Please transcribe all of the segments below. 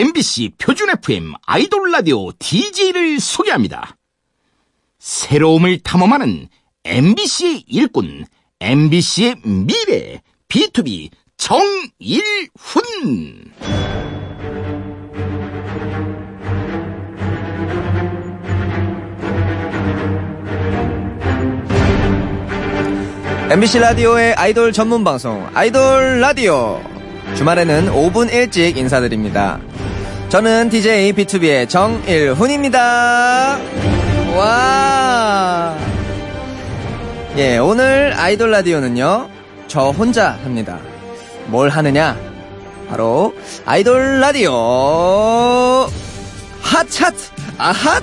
MBC 표준 FM 아이돌 라디오 DJ를 소개합니다. 새로움을 탐험하는 MBC의 일꾼, MBC의 미래, B2B 정일훈. MBC 라디오의 아이돌 전문 방송 아이돌 라디오 주말에는 5분 일찍 인사드립니다. 저는 DJ B2B의 정일훈입니다. 와. 예, 오늘 아이돌 라디오는요. 저 혼자 합니다. 뭘 하느냐? 바로 아이돌 라디오 핫차트 아핫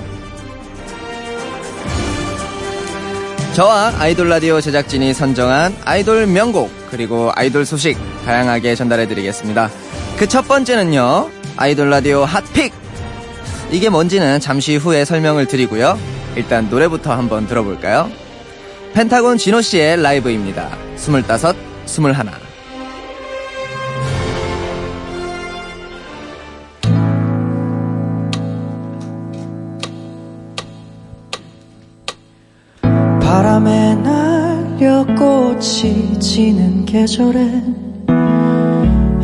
저와 아이돌 라디오 제작진이 선정한 아이돌 명곡 그리고 아이돌 소식 다양하게 전달해 드리겠습니다. 그 첫 번째는요. 아이돌 라디오 핫픽 이게 뭔지는 잠시 후에 설명을 드리고요. 일단 노래부터 한번 들어볼까요? 펜타곤 진호 씨의 라이브입니다. 스물다섯, 스물하나. 바람에 날려 꽃이 지는 계절엔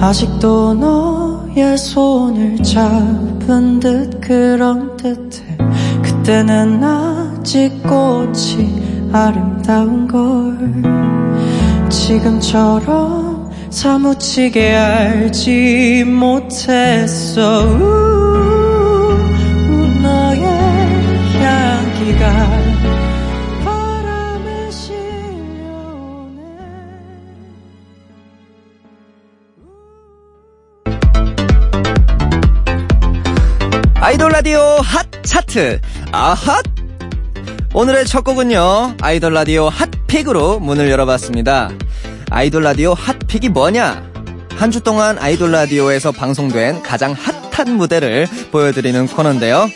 아직도 너 의 손을 잡은 듯 그런 듯해. 그때는 아직 꽃이 아름다운 걸. 지금처럼 사무치게 알지 못했어 라디오 핫 차트. 아핫! 오늘의 첫 곡은요 아이돌 라디오 hot pick으로 문을 열어봤습니다. 아이돌 라디오 hot pick이 뭐냐? 한 주 동안 아이돌 라디오에서 방송된 가장 핫한 무대를 보여드리는 코너인데요.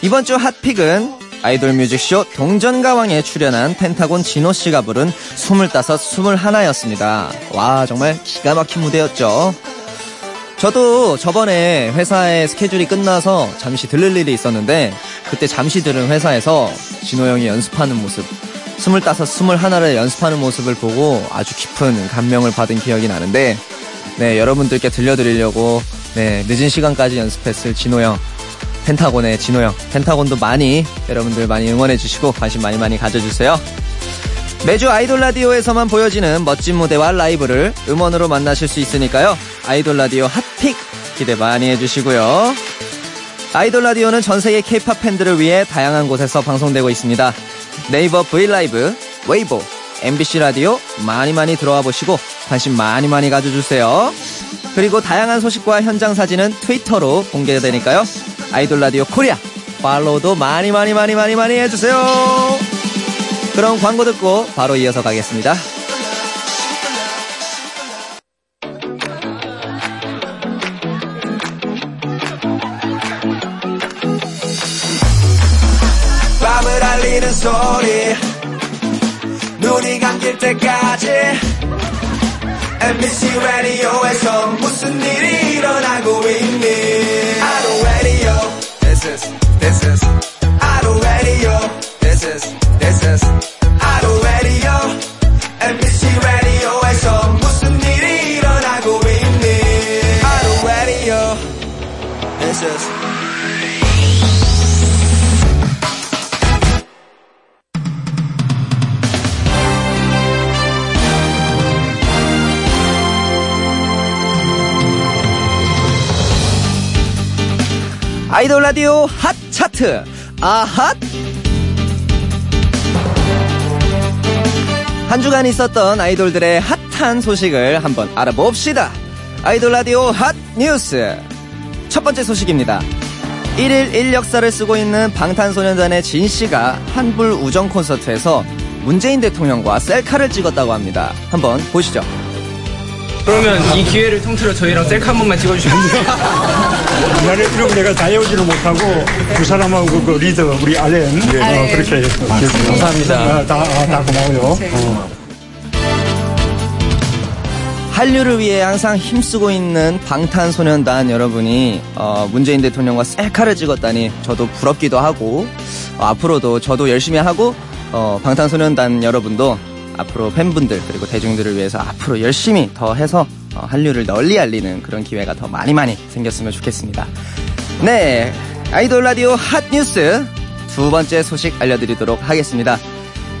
이번 주 hot pick은 아이돌 music show 동전가왕에 출연한 펜타곤 진호 씨가 부른 25, 21였습니다. 와, 정말 기가 막힌 무대였죠. 저도 저번에 회사의 스케줄이 끝나서 잠시 들를 일이 있었는데 그때 잠시 들은 회사에서 진호 형이 연습하는 모습 25, 21를 연습하는 모습을 보고 아주 깊은 감명을 받은 기억이 나는데 네 여러분들께 들려드리려고 네 늦은 시간까지 연습했을 진호 형 펜타곤의 진호 형. 펜타곤도 많이 여러분들 많이 응원해 주시고 관심 많이 많이 가져주세요 매주 아이돌 라디오에서만 보여지는 멋진 무대와 라이브를 음원으로 만나실 수 있으니까요. 아이돌 라디오 hot pick 기대 많이 해주시고요. 아이돌 라디오는 전 세계 케이팝 팬들을 위해 다양한 곳에서 방송되고 있습니다. 네이버 브이라이브, 웨이보, MBC 라디오 많이 많이 들어와 보시고 관심 많이 많이 가져주세요. 그리고 다양한 소식과 현장 사진은 트위터로 공개되니까요. 아이돌 라디오 코리아 follow도 많이 많이 많이 많이 많이 해주세요. 그럼 광고 듣고 바로 이어서 가겠습니다. 밤을 알리는 소리 눈이 감길 때까지 MBC 라디오에서 무슨 일이 일어나고 있니 아이돌 라디오 핫 차트 아핫 한 주간 있었던 아이돌들의 핫한 소식을 한번 알아봅시다. 아이돌 라디오 핫 뉴스 첫 번째 소식입니다. 1일 1역사를 쓰고 있는 방탄소년단의 진 씨가 한불 우정 콘서트에서 문재인 대통령과 셀카를 찍었다고 합니다. 한번 보시죠. 그러면 이 기회를 통틀어 저희랑 셀카 한 번만 찍어주시면? 나를 이런 내가 다 외우지를 못하고 두 사람하고 그 리더 우리 알렌 어, 그렇게 했어. 감사합니다. 다, 다, 다 고마워요. 어. 한류를 위해 항상 힘쓰고 있는 방탄소년단 여러분이 어, 문재인 대통령과 셀카를 찍었다니 저도 부럽기도 하고 어, 앞으로도 저도 열심히 하고 어, 방탄소년단 여러분도 앞으로 팬분들 그리고 대중들을 위해서 앞으로 열심히 더 해서 어, 한류를 널리 알리는 그런 기회가 더 많이 많이 생겼으면 좋겠습니다. 네, 아이돌 라디오 핫 뉴스 두 번째 소식 알려드리도록 하겠습니다.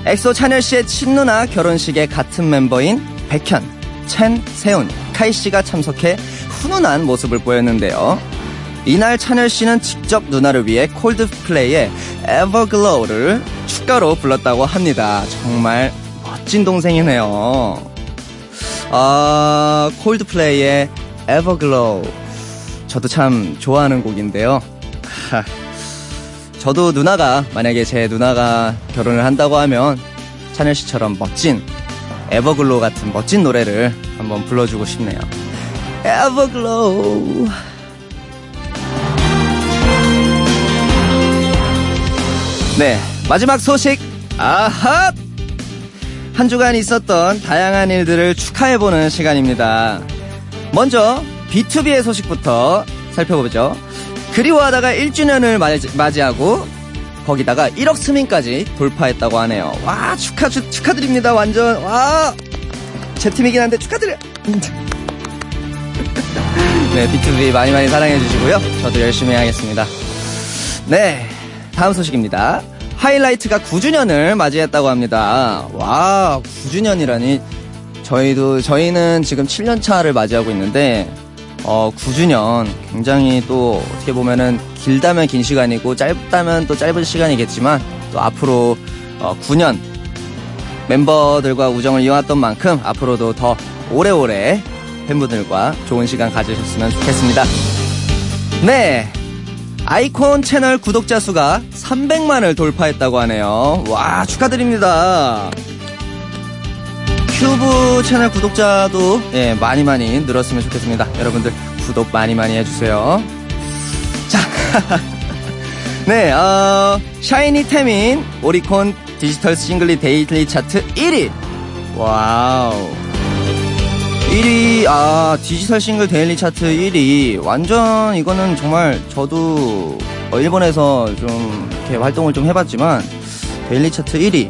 엑소 찬열 씨의 친누나 결혼식에 같은 멤버인 백현, 첸, 세훈, 카이 씨가 참석해 훈훈한 모습을 보였는데요. 이날 찬열 씨는 직접 누나를 위해 콜드플레이의 Everglow를 축가로 불렀다고 합니다. 정말 멋진 동생이네요. 아, 콜드플레이의 Everglow. 저도 참 좋아하는 곡인데요. 하, 저도 누나가, 만약에 제 누나가 결혼을 한다고 하면 찬열 씨처럼 멋진 Everglow 같은 멋진 노래를 한번 불러주고 싶네요. Everglow. 네, 마지막 소식. 아하! 한 주간 있었던 다양한 일들을 축하해보는 시간입니다. 먼저, B2B의 소식부터 살펴보죠. 그리워하다가 1주년을 맞이, 하고 거기다가 1억 스밍까지 돌파했다고 하네요. 와, 축하, 축, 축하드립니다. 완전, 와! 제 팀이긴 한데 축하드려요. 네, B2B 많이 많이 사랑해 주시고요. 저도 열심히 하겠습니다. 네, 다음 소식입니다. 하이라이트가 9주년을 맞이했다고 합니다. 와, 9주년이라니. 저희도, 저희는 지금 7년 차를 맞이하고 있는데, 어, 9주년. 굉장히 또, 어떻게 보면은, 길다면 긴 시간이고, 짧다면 또 짧은 시간이겠지만, 또 앞으로, 어, 9년. 멤버들과 우정을 이어왔던 만큼, 앞으로도 더 오래오래 팬분들과 좋은 시간 가지셨으면 좋겠습니다. 네. 아이콘 채널 구독자 수가 300만을 돌파했다고 하네요. 와, 축하드립니다. 큐브 채널 구독자도 예, 많이 많이 늘었으면 좋겠습니다. 여러분들 구독 많이 많이 해주세요. 자, 네, 어, 샤이니 태민 오리콘 디지털 싱글리 데이틀리 차트 1위. wow. 1위, 아, 디지털 싱글 daily 차트 1위. 완전 이거는 정말 저도 어, 일본에서 좀 이렇게 활동을 좀 해봤지만 daily 차트 1위.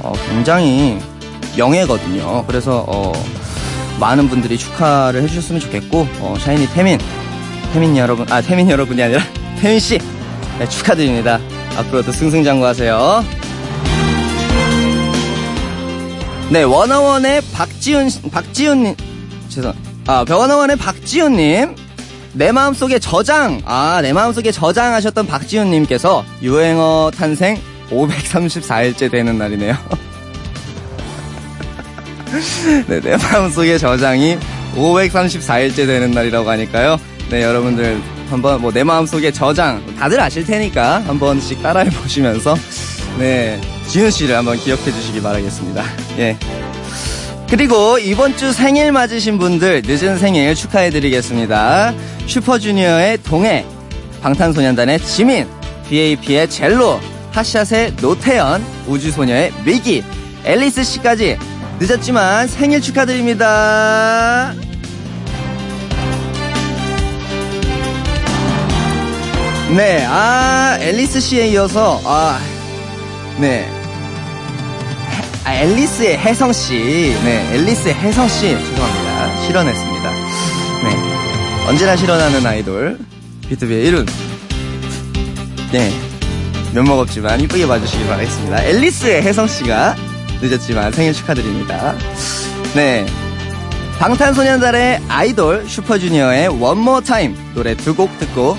어, 굉장히 명예거든요. 그래서 어, 많은 분들이 축하를 해주셨으면 좋겠고 어, 샤이니 태민, 태민 여러분, 아 태민 여러분이 아니라 태민 씨 네, 축하드립니다. 앞으로도 승승장구하세요. 네, 워너원의 박지훈, 박지훈, 죄송, 아, 원어원의 박지훈님. 내 마음속에 저장, 아, 내 마음속에 저장하셨던 박지훈님께서 유행어 탄생 534일째 되는 날이네요. 네, 내 마음속에 저장이 534일째 되는 날이라고 하니까요. 네, 여러분들 한번 뭐 내 마음속에 저장 다들 아실 테니까 한 번씩 따라해 보시면서 네, 지훈 씨를 한번 기억해 주시기 바라겠습니다. 예. 그리고 이번 주 생일 맞으신 분들 늦은 생일 축하해 드리겠습니다. 슈퍼주니어의 동해, 방탄소년단의 지민, BAP의 젤로, 핫샷의 노태연, 우주소녀의 미기, 앨리스 씨까지 늦었지만 생일 축하드립니다. 네, 아, 앨리스 씨에 이어서, 아, 네. 아, 앨리스의 혜성 씨. 네, 앨리스의 혜성 씨. 죄송합니다. 실현했습니다. 네. 언제나 실현하는 아이돌. 비투비의 이룬. 네. 면목 없지만 이쁘게 봐주시기 바라겠습니다. 앨리스의 혜성 씨가 늦었지만 생일 축하드립니다. 네. 방탄소년단의 아이돌 슈퍼주니어의 Time 노래 두 곡 듣고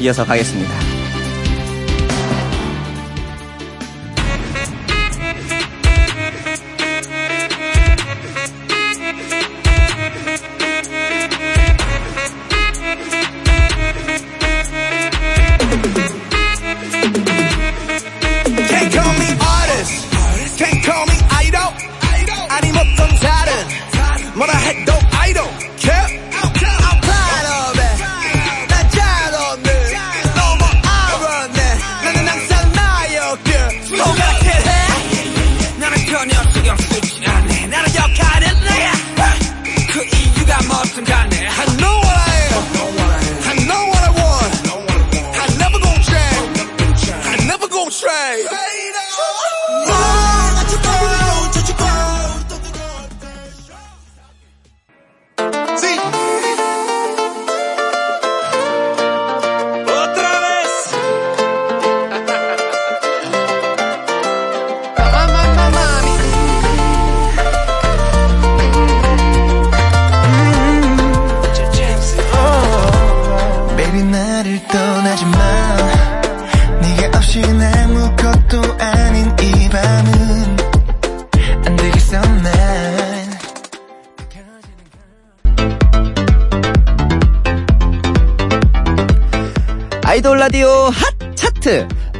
이어서 가겠습니다.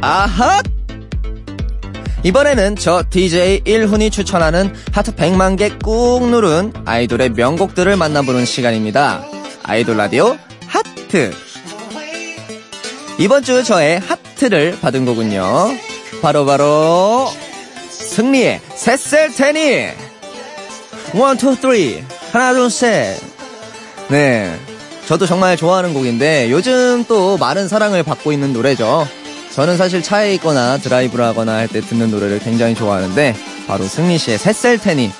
아핫 이번에는 저 DJ 일훈이 추천하는 하트 100만 개 꾹 누른 아이돌의 명곡들을 만나보는 시간입니다. 아이돌 라디오 하트 이번 주 저의 하트를 받은 곡은요. 바로바로 승리의 셋 셀 테니 one, two, three 하나, 둘, 셋 네. 저도 정말 좋아하는 곡인데 요즘 또 많은 사랑을 받고 있는 노래죠. 저는 사실 차에 있거나 드라이브를 하거나 할 때 듣는 노래를 굉장히 좋아하는데 바로 승리 씨의 셋셀 테니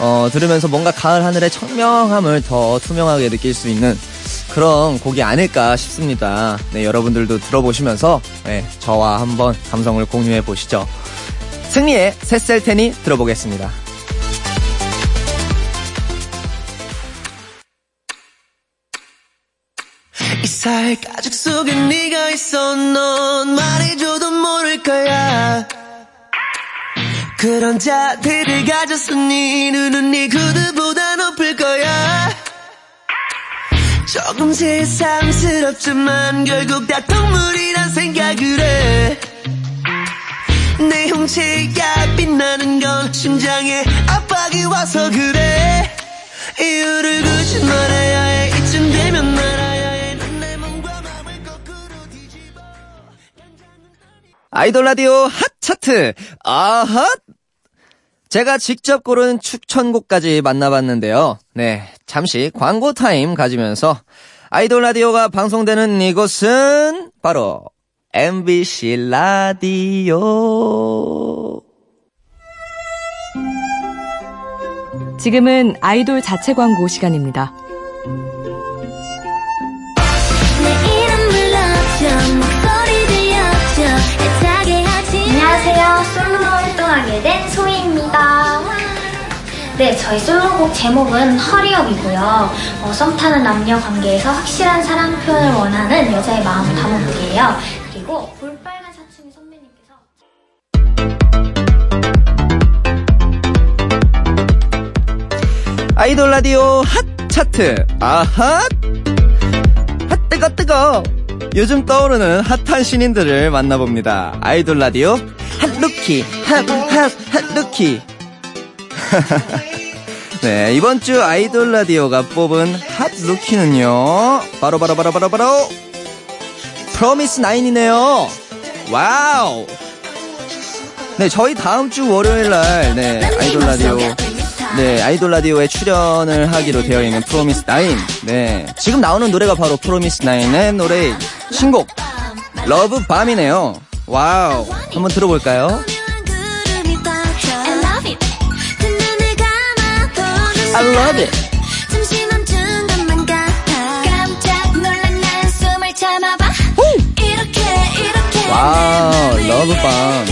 어, 들으면서 뭔가 가을 하늘의 청명함을 더 투명하게 느낄 수 있는 그런 곡이 아닐까 싶습니다. 네, 여러분들도 들어보시면서 네, 저와 한번 감성을 공유해 보시죠. 승리의 셋셀 테니 들어보겠습니다. 이 사회 가죽 속에 네가 있어. 넌 말해줘도 모를 거야. 그런 자태를 가졌어 네 눈은 네 구두보다 높을 거야. 조금 새삼스럽지만 결국 다 동물이란 생각을 해. 내 형체가 빛나는 건 심장에 압박이 와서 그래. 이유를 굳이 말해야 해. 이쯤 되면 말 아이돌 라디오 핫 차트 아핫 제가 직접 고른 추천곡까지 만나봤는데요. 네, 잠시 광고 타임 가지면서 아이돌 라디오가 방송되는 이곳은 바로 MBC 라디오. 지금은 아이돌 자체 광고 시간입니다. 활동하게 된 소희입니다. 네, 저희 솔로곡 제목은 허리업이고요. 어, 썸 타는 남녀 관계에서 확실한 사랑 표현을 원하는 여자의 마음을 곡이에요. 그리고 볼빨간 사춘기 선배님께서 아이돌 라디오 핫 차트 아핫 핫 뜨거 뜨거 요즘 떠오르는 핫한 신인들을 만나봅니다 아이돌 라디오 핫 루키 핫핫 핫루키 네 이번 주 아이돌 라디오가 뽑은 핫 루키는요 바로 바로 바로 바로 바로 프로미스 나인이네요 wow 네 저희 다음 주 월요일 날네 아이돌 라디오 네, 아이돌 라디오에 출연을 하기로 되어 있는 프로미스 나인. 네, 지금 나오는 노래가 바로 프로미스 나인의 노래 신곡 LOVE BOMB이네요. Wow, 한번 들어볼까요? I love it. 잠시 멈춘 것만 같아 깜짝 놀란 난 숨을 참아봐 이렇게 이렇게 wow, LOVE BOMB.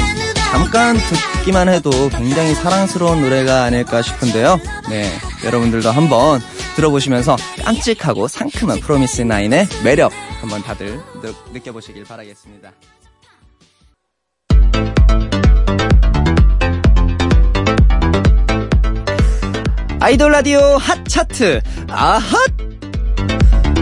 잠깐 듣기만 해도 굉장히 사랑스러운 노래가 아닐까 싶은데요. 네, 여러분들도 한번 들어보시면서 깜찍하고 상큼한 프로미스 나인의 매력 한번 다들 느, 느껴보시길 바라겠습니다. 아이돌 라디오 핫 차트. 아핫!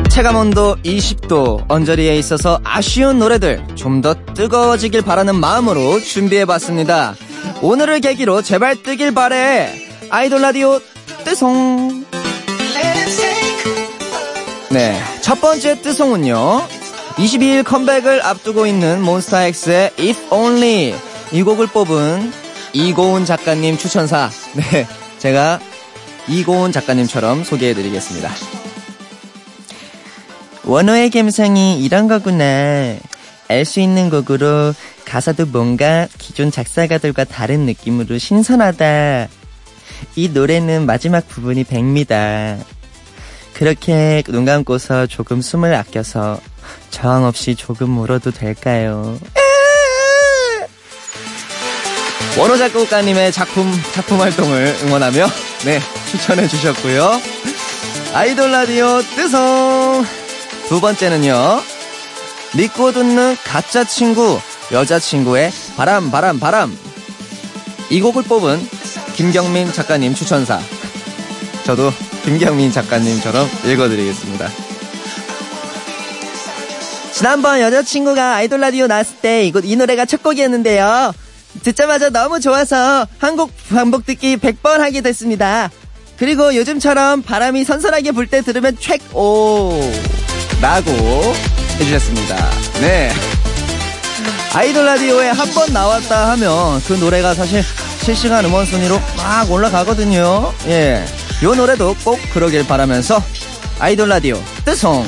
체감온도 20도 언저리에 있어서 아쉬운 노래들 좀 더 뜨거워지길 바라는 마음으로 준비해봤습니다. 오늘을 계기로 제발 뜨길 바래. 아이돌 라디오 뜨송. 네, 첫 번째 뜨송은요. 22일 컴백을 앞두고 있는 몬스타엑스의 If Only. 이 곡을 뽑은 이고은 작가님 추천사. 네, 제가 이고은 작가님처럼 소개해드리겠습니다. 원호의 감성이 이런 거구나. 알 수 있는 곡으로 가사도 뭔가 기존 작사가들과 다른 느낌으로 신선하다. 이 노래는 마지막 부분이 백미다. 그렇게 눈 감고서 조금 숨을 아껴서 저항 없이 조금 울어도 될까요? 원호 작곡가님의 작품, 작품 활동을 응원하며, 네, 추천해 주셨고요. 아이돌 라디오 뜨송! 두 번째는요, 믿고 듣는 가짜 친구, 여자친구의 바람, 바람, 바람. 이 곡을 뽑은 김경민 작가님 추천사. 저도 김경민 작가님처럼 읽어드리겠습니다. 지난번 여자친구가 아이돌 라디오 나왔을 때 이 노래가 첫 곡이었는데요. 듣자마자 너무 좋아서 한곡 반복 듣기 100번 하게 됐습니다. 그리고 요즘처럼 바람이 선선하게 불 때 들으면 최고! 라고 해주셨습니다. 네. 아이돌 라디오에 한 번 나왔다 하면 그 노래가 사실 실시간 음원 순위로 막 올라가거든요. 예. 요 노래도 꼭 그러길 바라면서 아이돌 라디오 뜨송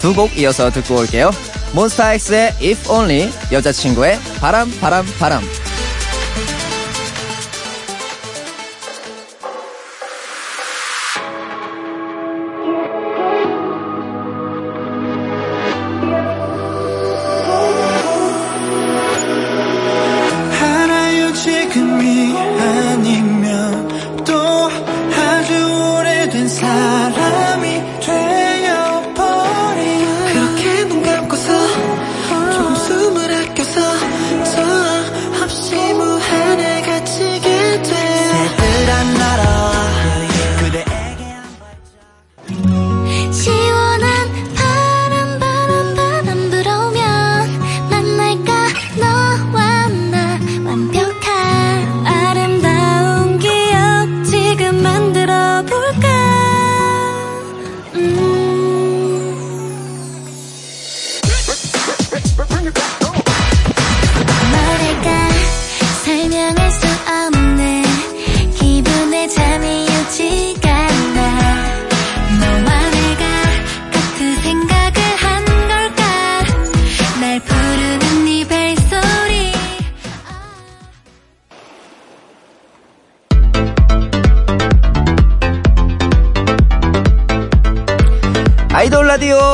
두 곡 이어서 듣고 올게요. 몬스타엑스의 If Only, 여자친구의 바람 바람 바람.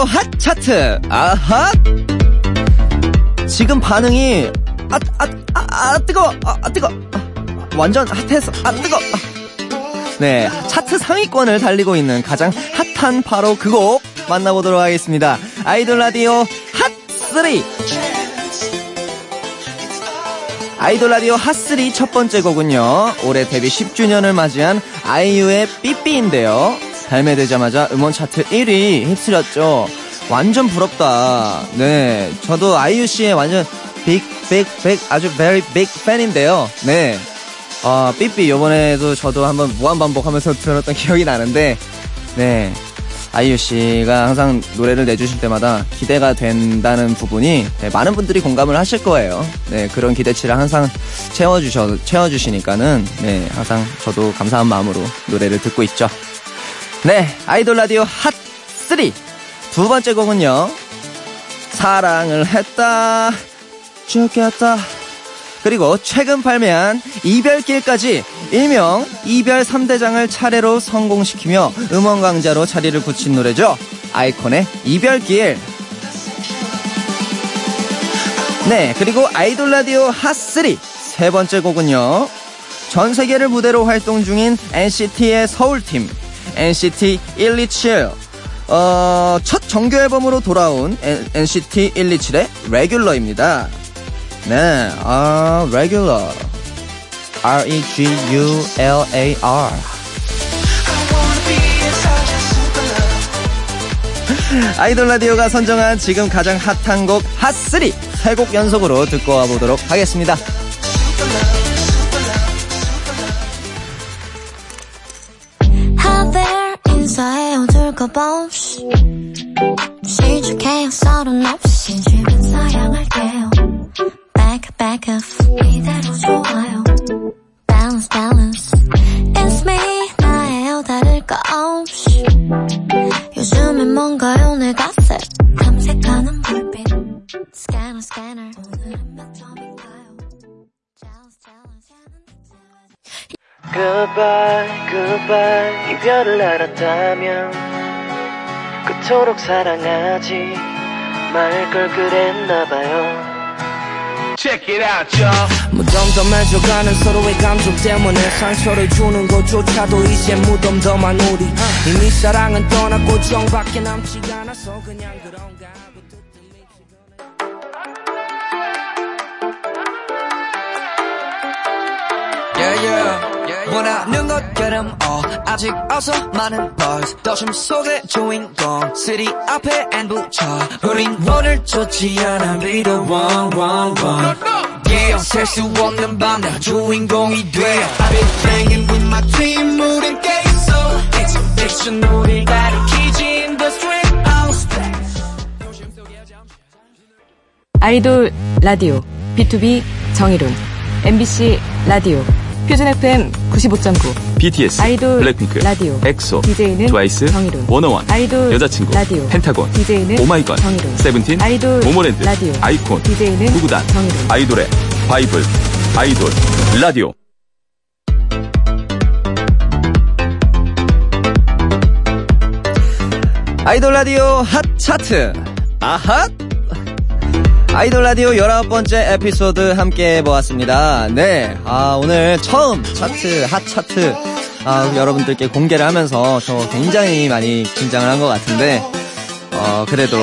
핫 차트. 아핫 지금 반응이 아, 아, 아, 아 뜨거 아, 아 뜨거 아, 완전 핫해서. 아 뜨거 아. 네 차트 상위권을 달리고 있는 가장 핫한 바로 그 곡 만나보도록 하겠습니다. 아이돌 라디오 핫3 아이돌 라디오 핫3 첫 번째 곡은요 올해 데뷔 10주년을 맞이한 아이유의 삐삐인데요 발매되자마자 음원 차트 1위 휩쓸렸죠. 완전 부럽다. 네 저도 아이유 씨의 완전 빅 빅 빅 아주 very big 팬인데요. 네. 아, 삐삐 요번에도 저도 한번 무한반복하면서 들었던 기억이 나는데 네. 아이유 씨가 항상 노래를 내주실 때마다 기대가 된다는 부분이 네, 많은 분들이 공감을 하실 거예요. 네, 그런 기대치를 항상 채워주셔, 채워주시니까는, 네, 항상 저도 감사한 마음으로 노래를 듣고 있죠. 네, 아이돌 라디오 핫3. 두 번째 곡은요. 사랑을 했다, 죽였다. 그리고 최근 발매한 이별길까지 일명 이별 3대장을 차례로 성공시키며 음원 강자로 자리를 굳힌 노래죠. 아이콘의 이별길. 네, 그리고 아이돌 라디오 핫3 세 번째 곡은요. 전 세계를 무대로 활동 중인 NCT의 서울팀 NCT 127 어, 첫 정규 앨범으로 돌아온 NCT 127의 레귤러입니다. 네, 아, regular. R-E-G-U-L-A-R. 아이돌 라디오가 선정한 지금 가장 핫한 곡 핫3 세 곡 연속으로 듣고 와보도록 하겠습니다. 시작해요 서른 없이 지금 사양할게요 Back back off 이대로 좋아요 Balance balance It's me 나예요 다를 거 없이 요즘엔 뭔가요 내가 색 탐색하는 불빛 Scanner scanner 오늘은 몇 점인가요 Jealous jealous Goodbye, goodbye 이별을 알았다면 그토록 사랑하지 말 걸 그랬나봐요 Check it out, y'all. 무덤덤해져가는 서로의 감정 때문에 상처를 주는 것조차도 이제 무덤덤한 우리. 이미 사랑은 떠났고 정밖에 남지 않아서 그냥 그런 원하는 것처럼 어 아직 어서 많은 buzz 도심 속의 주인공 city 앞에 N 붙여 우린 오늘 좋지 않아 be the one one one yeah 셀수 없는 밤나 주인공이 돼 I've been playing with my team 우린 깨있어 fiction 우리 가리키지 in the street stay 아이돌 라디오 B2B 정의론 MBC 라디오 표준 FM 95.9 BTS, 아이돌 블랙핑크, 라디오 엑소, DJ는 트와이스, 정의론 워너원, 아이돌 여자친구, 라디오 펜타곤, DJ는 오마이걸, 정의론 세븐틴, 아이돌 모모랜드, 라디오 아이콘, DJ는 구구단, 정의론 아이돌의 바이블, 아이돌, 라디오. 아이돌 라디오 핫 차트. 아핫 아이돌 라디오 19번째 에피소드 함께 해보았습니다 네 아, 오늘 처음 차트 핫 차트 아, 여러분들께 공개를 하면서 저 굉장히 많이 긴장을 한 것 같은데 어, 그래도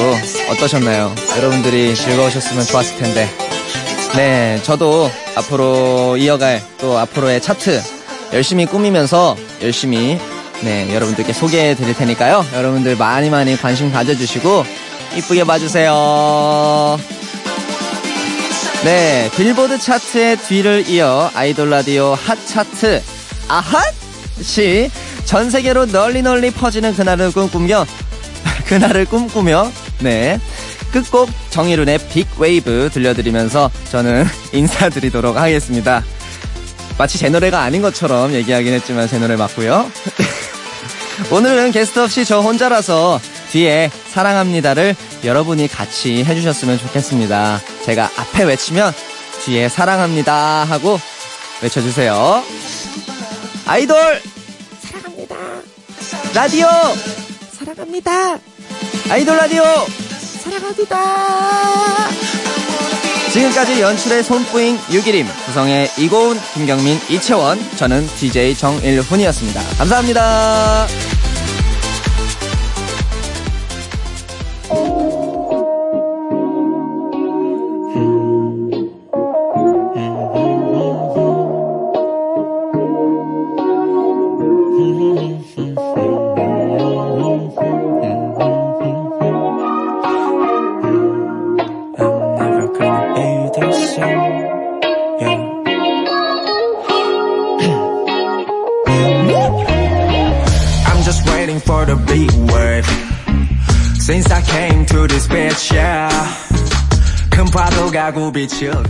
어떠셨나요? 여러분들이 즐거우셨으면 좋았을 텐데 네 저도 앞으로 이어갈 또 앞으로의 차트 열심히 꾸미면서 열심히 네, 여러분들께 소개해 드릴 테니까요. 여러분들 많이 많이 관심 가져주시고, 이쁘게 봐주세요. 네, 빌보드 차트의 뒤를 이어 아이돌 라디오 핫 차트, 아핫이 전 세계로 널리 널리 퍼지는 그날을 꿈꾸며, 그날을 꿈꾸며, 네. 끝곡 정일훈의 Big Wave 들려드리면서 저는 인사드리도록 하겠습니다. 마치 제 노래가 아닌 것처럼 얘기하긴 했지만 제 노래 맞고요. 오늘은 게스트 없이 저 혼자라서 뒤에 사랑합니다를 여러분이 같이 해주셨으면 좋겠습니다. 제가 앞에 외치면 뒤에 사랑합니다 하고 외쳐주세요. 아이돌 사랑합니다. 라디오 사랑합니다. 아이돌 라디오 사랑합니다. 지금까지 연출의 손뿌잉 유기림, 구성의 이고은, 김경민, 이채원, 저는 DJ 정일훈이었습니다. 감사합니다. canción.